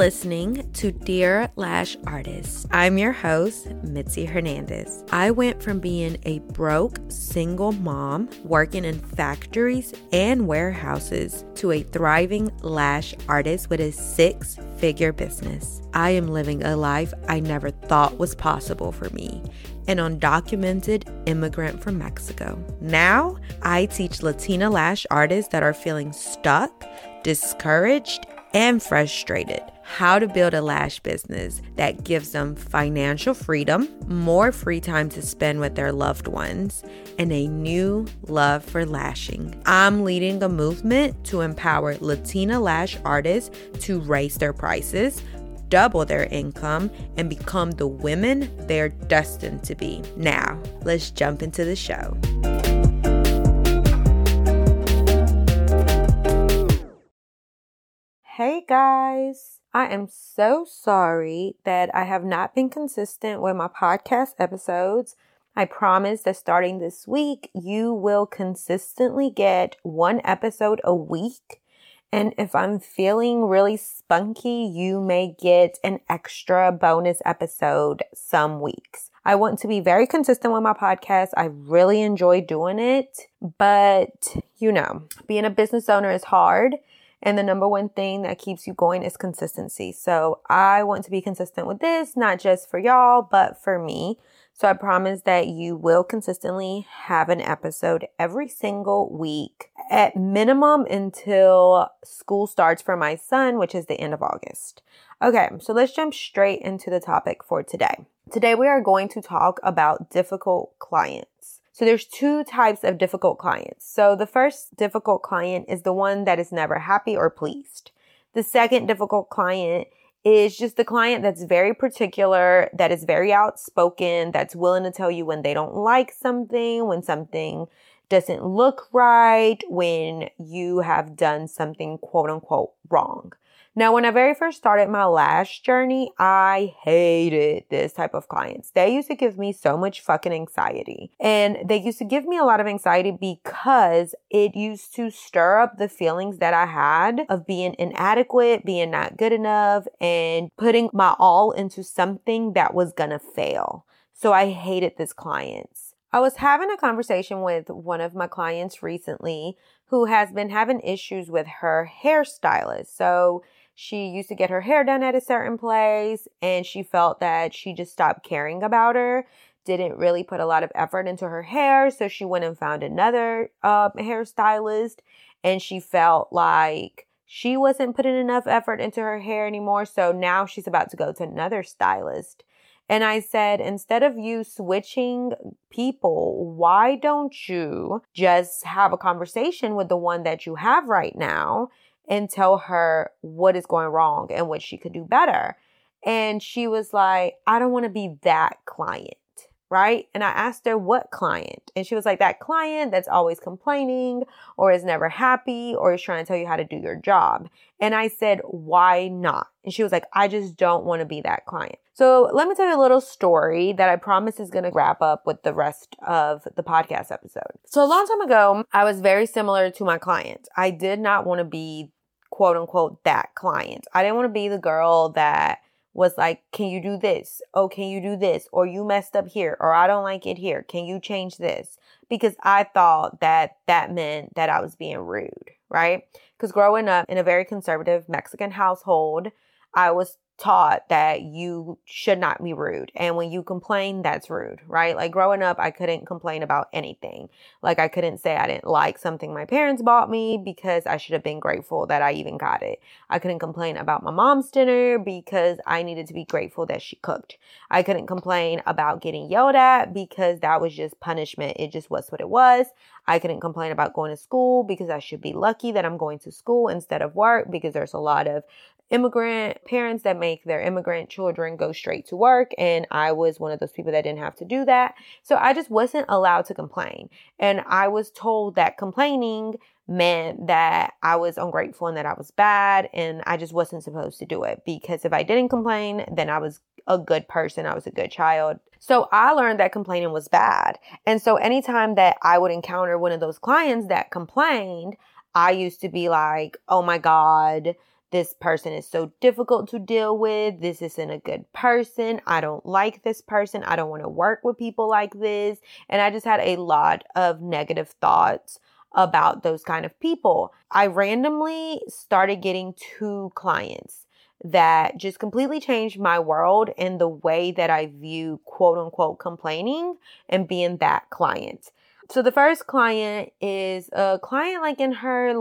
listening to Dear Lash Artist. I'm your host, Mitsy Hernandez. I went from being a broke single mom working in factories and warehouses to a thriving lash artist with a six figure business. I am living a life I never thought was possible for me an undocumented immigrant from Mexico. Now, I teach Latina lash artists that are feeling stuck, discouraged, and frustrated how to build a lash business that gives them financial freedom, more free time to spend with their loved ones, and a new love for lashing. I'm leading a movement to empower Latina lash artists to raise their prices, double their income, and become the women they're destined to be. Now, let's jump into the show. Hey guys, I am so sorry that I have not been consistent with my podcast episodes. I promise that starting this week, you will consistently get one episode a week. And if I'm feeling really spunky, you may get an extra bonus episode some weeks. I want to be very consistent with my podcast. I really enjoy doing it, but you know, being a business owner is hard and the number one thing that keeps you going is consistency. So I want to be consistent with this, not just for y'all, but for me. So I promise that you will consistently have an episode every single week at minimum until school starts for my son, which is the end of August. Okay, so let's jump straight into the topic for today. Today we are going to talk about difficult clients. So there's two types of difficult clients. So the first difficult client is the one that is never happy or pleased. The second difficult client is just the client that's very particular, that is very outspoken, that's willing to tell you when they don't like something, when something doesn't look right, when you have done something quote unquote wrong. Now, when I very first started my lash journey, I hated this type of clients. They used to give me so much fucking anxiety. And they used to give me a lot of anxiety because it used to stir up the feelings that I had of being inadequate, being not good enough, and putting my all into something that was gonna fail. So I hated this clients. I was having a conversation with one of my clients recently who has been having issues with her hairstylist. So she used to get her hair done at a certain place and she felt that she just stopped caring about her didn't really put a lot of effort into her hair so she went and found another uh, hairstylist and she felt like she wasn't putting enough effort into her hair anymore so now she's about to go to another stylist. And I said, instead of you switching people, why don't you just have a conversation with the one that you have right now and tell her what is going wrong and what she could do better. And she was like, I don't want to be that client. Right. And I asked her what client. And she was like, that client that's always complaining or is never happy or is trying to tell you how to do your job. And I said, why not? And she was like, I just don't want to be that client. So let me tell you a little story that I promise is going to wrap up with the rest of the podcast episode. So a long time ago, I was very similar to my client. I did not want to be quote unquote that client. I didn't want to be the girl that was like, can you do this? Oh, can you do this? Or you messed up here, or I don't like it here. Can you change this? Because I thought that that meant that I was being rude, right? Because growing up in a very conservative Mexican household, I was taught that you should not be rude. And when you complain, that's rude, right? Like growing up, I couldn't complain about anything. Like I couldn't say I didn't like something my parents bought me because I should have been grateful that I even got it. I couldn't complain about my mom's dinner because I needed to be grateful that she cooked. I couldn't complain about getting yelled at because that was just punishment. It just was what it was. I couldn't complain about going to school because I should be lucky that I'm going to school instead of work because there's a lot of immigrant parents that make their immigrant children go straight to work. And I was one of those people that didn't have to do that. So I just wasn't allowed to complain. And I was told that complaining meant that I was ungrateful and that I was bad and I just wasn't supposed to do it because if I didn't complain, then I was a good person, I was a good child. So I learned that complaining was bad. And so anytime that I would encounter one of those clients that complained, I used to be like, oh my God, this person is so difficult to deal with. This isn't a good person. I don't like this person. I don't want to work with people like this. And I just had a lot of negative thoughts about those kind of people. I randomly started getting two clients that just completely changed my world and the way that I view quote unquote complaining and being that client. So the first client is a client like in her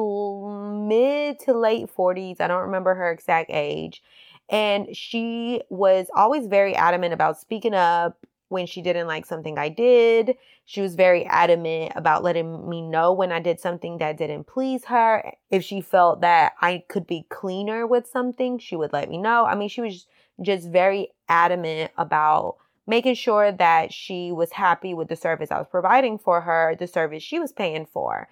mid to late 40s. I don't remember her exact age. And she was always very adamant about speaking up when she didn't like something I did. She was very adamant about letting me know when I did something that didn't please her. If she felt that I could be cleaner with something, she would let me know. I mean, she was just very adamant about making sure that she was happy with the service I was providing for her, the service she was paying for.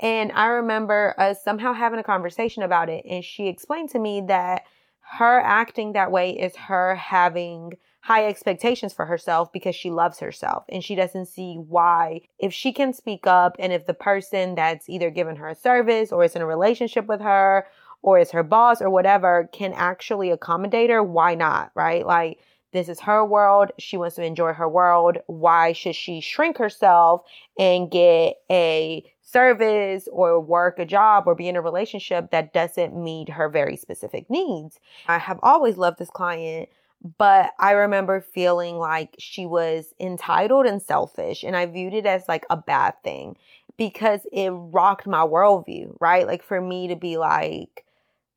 And I remember us somehow having a conversation about it, and she explained to me that her acting that way is her having high expectations for herself because she loves herself and she doesn't see why if she can speak up and if the person that's either given her a service or is in a relationship with her or is her boss or whatever can actually accommodate her why not right like this is her world. She wants to enjoy her world. Why should she shrink herself and get a service or work a job or be in a relationship that doesn't meet her very specific needs? I have always loved this client, but I remember feeling like she was entitled and selfish, and I viewed it as like a bad thing because it rocked my worldview, right? Like for me to be like,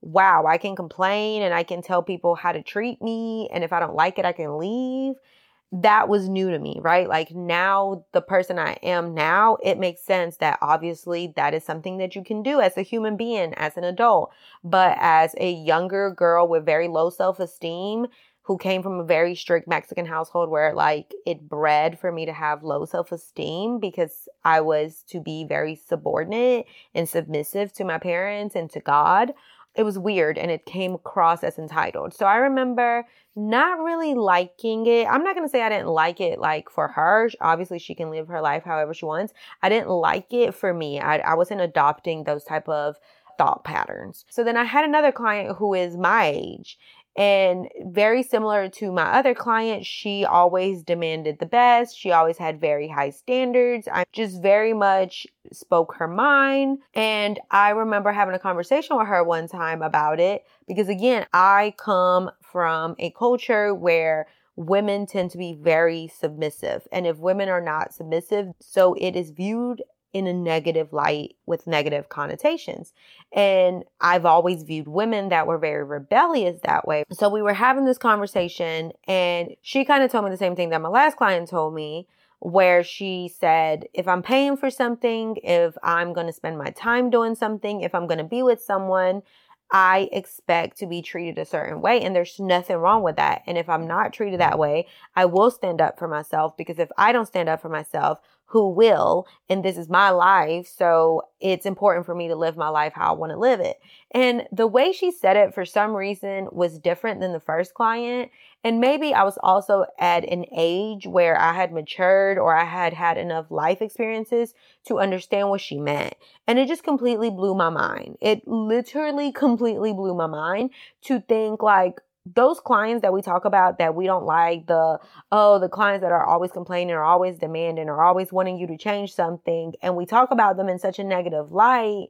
wow, I can complain and I can tell people how to treat me. And if I don't like it, I can leave. That was new to me, right? Like now, the person I am now, it makes sense that obviously that is something that you can do as a human being, as an adult. But as a younger girl with very low self esteem, who came from a very strict Mexican household where like it bred for me to have low self-esteem because I was to be very subordinate and submissive to my parents and to God it was weird and it came across as entitled. So I remember not really liking it. I'm not going to say I didn't like it like for her. Obviously she can live her life however she wants. I didn't like it for me. I, I wasn't adopting those type of thought patterns. So then I had another client who is my age and very similar to my other client, she always demanded the best. She always had very high standards. I just very much spoke her mind. And I remember having a conversation with her one time about it because, again, I come from a culture where women tend to be very submissive. And if women are not submissive, so it is viewed in a negative light with negative connotations. And I've always viewed women that were very rebellious that way. So we were having this conversation and she kind of told me the same thing that my last client told me where she said, if I'm paying for something, if I'm to spend my time doing something, if I'm to be with someone, I expect to be treated a certain way and there's nothing wrong with that. And if I'm not treated that way, I will stand up for myself because if I don't stand up for myself, who will, and this is my life. So it's important for me to live my life how I want to live it. And the way she said it for some reason was different than the first client. And maybe I was also at an age where I had matured or I had had enough life experiences to understand what she meant. And it just completely blew my mind. It literally completely blew my mind to think like, those clients that we talk about that we don't like the oh the clients that are always complaining or always demanding or always wanting you to change something and we talk about them in such a negative light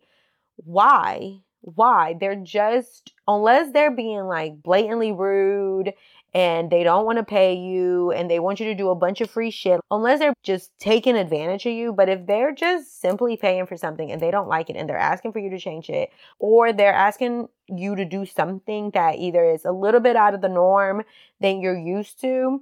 why? Why? They're just unless they're being like blatantly rude and they don't want to pay you and they want you to do a bunch of free shit unless they're just taking advantage of you. But if they're just simply paying for something and they don't like it and they're asking for you to change it or they're asking you to do something that either is a little bit out of the norm than you're used to,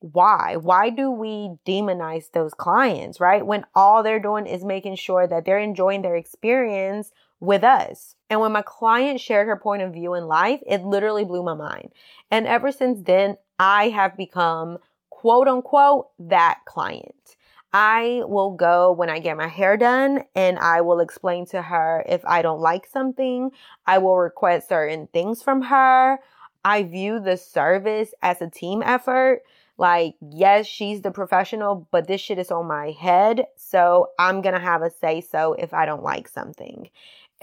why? Why do we demonize those clients, right? When all they're doing is making sure that they're enjoying their experience with us. And when my client shared her point of view in life, it literally blew my mind. And ever since then, I have become quote unquote that client. I will go when I get my hair done and I will explain to her if I don't like something. I will request certain things from her. I view the service as a team effort. Like, yes, she's the professional, but this shit is on my head. So I'm going to have a say so if I don't like something.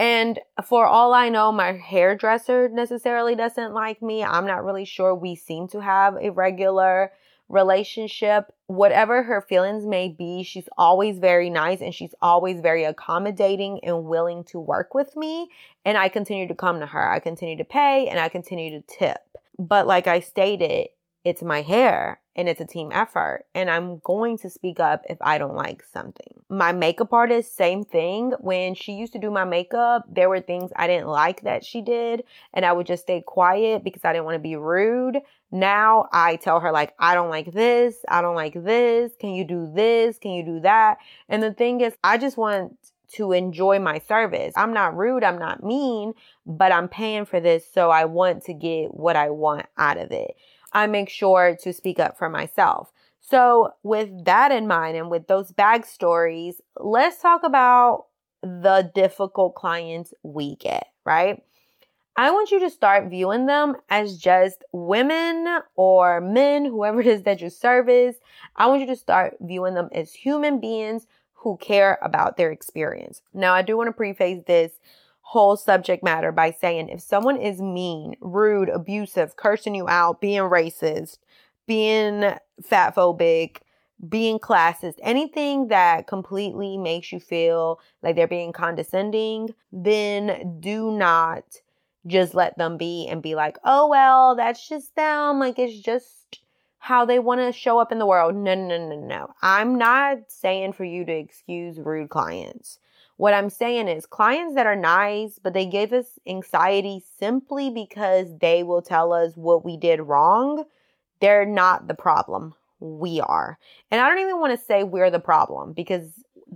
And for all I know, my hairdresser necessarily doesn't like me. I'm not really sure. We seem to have a regular relationship. Whatever her feelings may be, she's always very nice and she's always very accommodating and willing to work with me. And I continue to come to her. I continue to pay and I continue to tip. But like I stated, it's my hair and it's a team effort and I'm going to speak up if I don't like something. My makeup artist, same thing. When she used to do my makeup, there were things I didn't like that she did and I would just stay quiet because I didn't want to be rude. Now I tell her like, I don't like this. I don't like this. Can you do this? Can you do that? And the thing is, I just want to enjoy my service. I'm not rude. I'm not mean, but I'm paying for this. So I want to get what I want out of it. I make sure to speak up for myself. So, with that in mind and with those backstories, let's talk about the difficult clients we get, right? I want you to start viewing them as just women or men, whoever it is that you service. I want you to start viewing them as human beings who care about their experience. Now, I do want to preface this whole subject matter by saying if someone is mean, rude, abusive, cursing you out, being racist, being fat phobic, being classist, anything that completely makes you feel like they're being condescending, then do not just let them be and be like, oh, well, that's just them. Like, it's just how they want to show up in the world. No, no, no, no. I'm not saying for you to excuse rude clients. What I'm saying is clients that are nice, but they give us anxiety simply because they will tell us what we did wrong, they're not the problem. We are. And I don't even want to say we're the problem because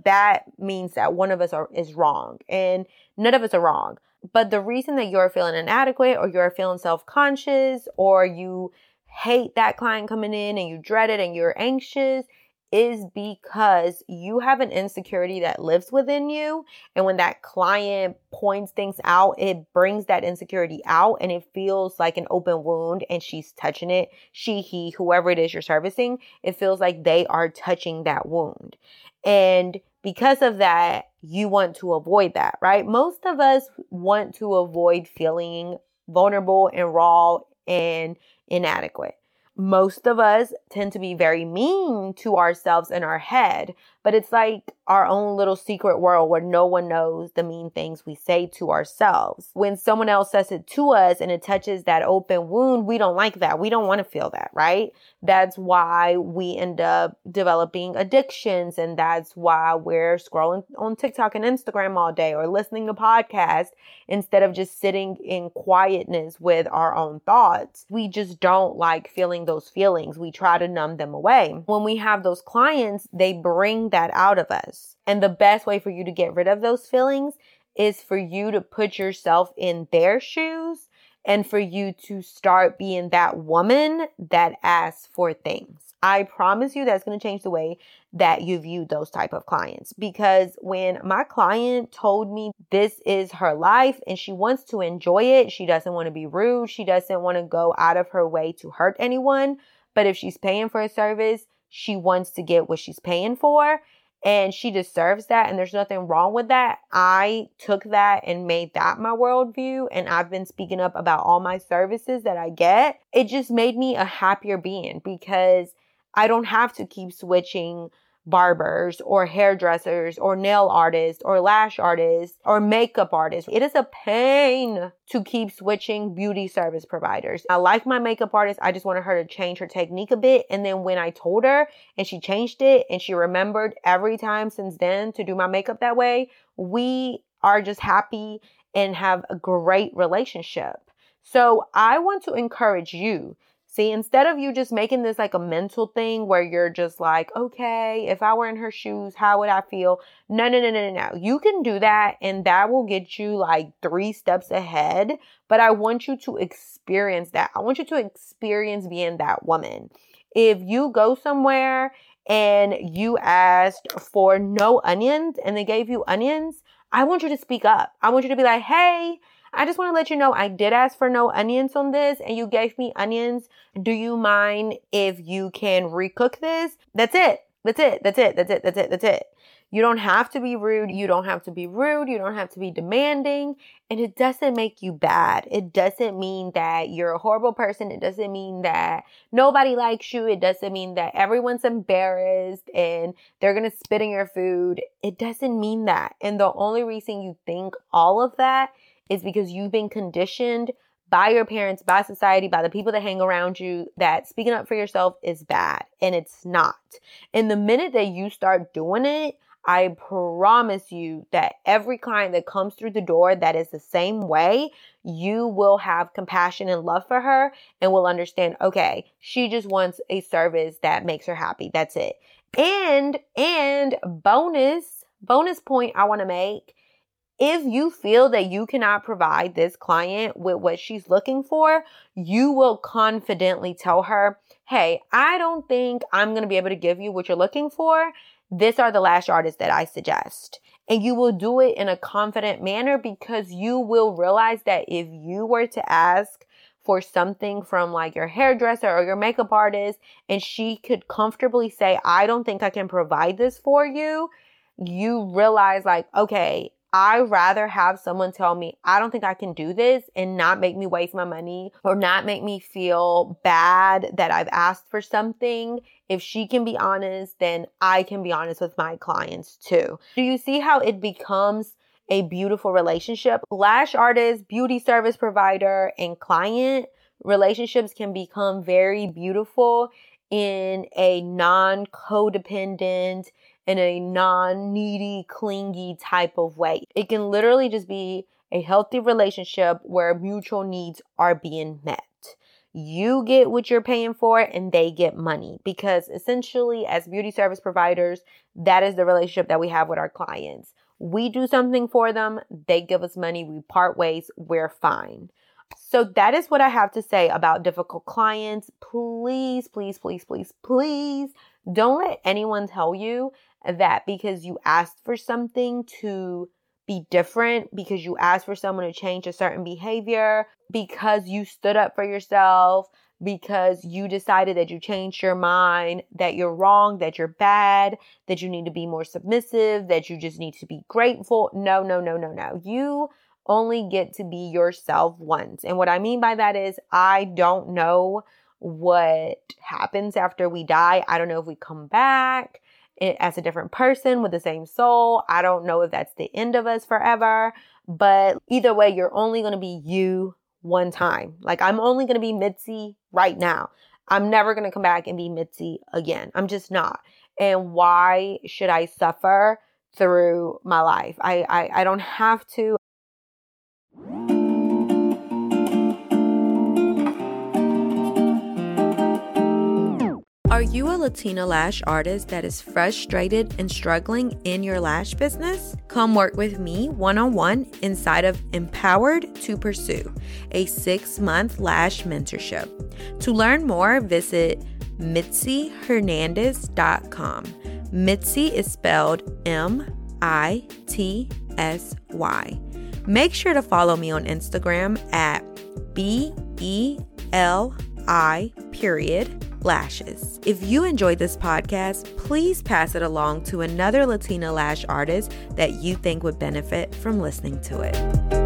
that means that one of us are, is wrong and none of us are wrong. But the reason that you're feeling inadequate or you're feeling self conscious or you hate that client coming in and you dread it and you're anxious is because you have an insecurity that lives within you. And when that client points things out, it brings that insecurity out and it feels like an open wound and she's touching it. She, he, whoever it is you're servicing, it feels like they are touching that wound. And because of that, you want to avoid that, right? Most of us want to avoid feeling vulnerable and raw and inadequate most of us tend to be very mean to ourselves in our head, but it's like our own little secret world where no one knows the mean things we say to ourselves. When someone else says it to us and it touches that open wound, we don't like that. We don't want to feel that, right? That's why we end up developing addictions and that's why we're scrolling on TikTok and Instagram all day or listening to podcasts instead of just sitting in quietness with our own thoughts. We just don't like feeling those feelings. We try to numb them away. When we have those clients, they bring that out of us. And the best way for you to get rid of those feelings is for you to put yourself in their shoes and for you to start being that woman that asks for things. I promise you that's going to change the way that you view those type of clients because when my client told me this is her life and she wants to enjoy it, she doesn't want to be rude, she doesn't want to go out of her way to hurt anyone, but if she's paying for a service, she wants to get what she's paying for and she deserves that and there's nothing wrong with that. I took that and made that my worldview and i've been speaking up about all my services that i get. It just made me a happier being because i don't have to keep switching barbers or hairdressers or nail artists or lash artists or makeup artists. It is a pain to keep switching beauty service providers. I like my makeup artist. I just wanted her to change her technique a bit. And then when I told her and she changed it and she remembered every time since then to do my makeup that way, we are just happy and have a great relationship. So I want to encourage you See, instead of you just making this like a mental thing where you're just like, okay, if I were in her shoes, how would I feel? No, no, no, no, no, no. You can do that and that will get you like three steps ahead. But I want you to experience that. I want you to experience being that woman. If you go somewhere and you asked for no onions and they gave you onions, I want you to speak up. I want you to be like, hey, I just want to let you know I did ask for no onions on this and you gave me onions. Do you mind if you can recook this? That's it. That's it. That's it. That's it. That's it. That's it. You don't have to be rude. You don't have to be rude. You don't have to be demanding. And it doesn't make you bad. It doesn't mean that you're a horrible person. It doesn't mean that nobody likes you. It doesn't mean that everyone's embarrassed and they're going to spit in your food. It doesn't mean that. And the only reason you think all of that is because you've been conditioned by your parents, by society, by the people that hang around you that speaking up for yourself is bad. And it's not. And the minute that you start doing it, I promise you that every client that comes through the door that is the same way, you will have compassion and love for her and will understand, okay, she just wants a service that makes her happy. That's it. And, and bonus, bonus point I want to make if you feel that you cannot provide this client with what she's looking for, you will confidently tell her, Hey, I don't think I'm going to be able to give you what you're looking for. These are the lash artists that I suggest. And you will do it in a confident manner because you will realize that if you were to ask for something from like your hairdresser or your makeup artist and she could comfortably say, I don't think I can provide this for you, you realize like, okay, I rather have someone tell me, I don't think I can do this and not make me waste my money or not make me feel bad that I've asked for something. If she can be honest, then I can be honest with my clients too. Do you see how it becomes a beautiful relationship? Lash artist, beauty service provider, and client relationships can become very beautiful in a non codependent in a non needy, clingy type of way. It can literally just be a healthy relationship where mutual needs are being met. You get what you're paying for and they get money because essentially, as beauty service providers, that is the relationship that we have with our clients. We do something for them, they give us money, we part ways, we're fine. So that is what I have to say about difficult clients. Please, please, please, please, please don't let anyone tell you that because you asked for something to be different, because you asked for someone to change a certain behavior, because you stood up for yourself, because you decided that you changed your mind, that you're wrong, that you're bad, that you need to be more submissive, that you just need to be grateful. No, no, no, no, no. You only get to be yourself once. And what I mean by that is, I don't know what happens after we die. I don't know if we come back eh, as a different person with the same soul. I don't know if that's the end of us forever, but either way, you're only going to be you one time. Like I'm only going to be Mitsy right now. I'm never going to come back and be Mitsy again. I'm just not. And why should I suffer through my life? I, I, I don't have to. Are you a Latina lash artist that is frustrated and struggling in your lash business? Come work with me one on one inside of Empowered to Pursue, a six month lash mentorship. To learn more, visit mitsyhernandez.com. Mitsy is spelled M I T S Y. Make sure to follow me on Instagram at B E L I period lashes. If you enjoyed this podcast, please pass it along to another Latina lash artist that you think would benefit from listening to it.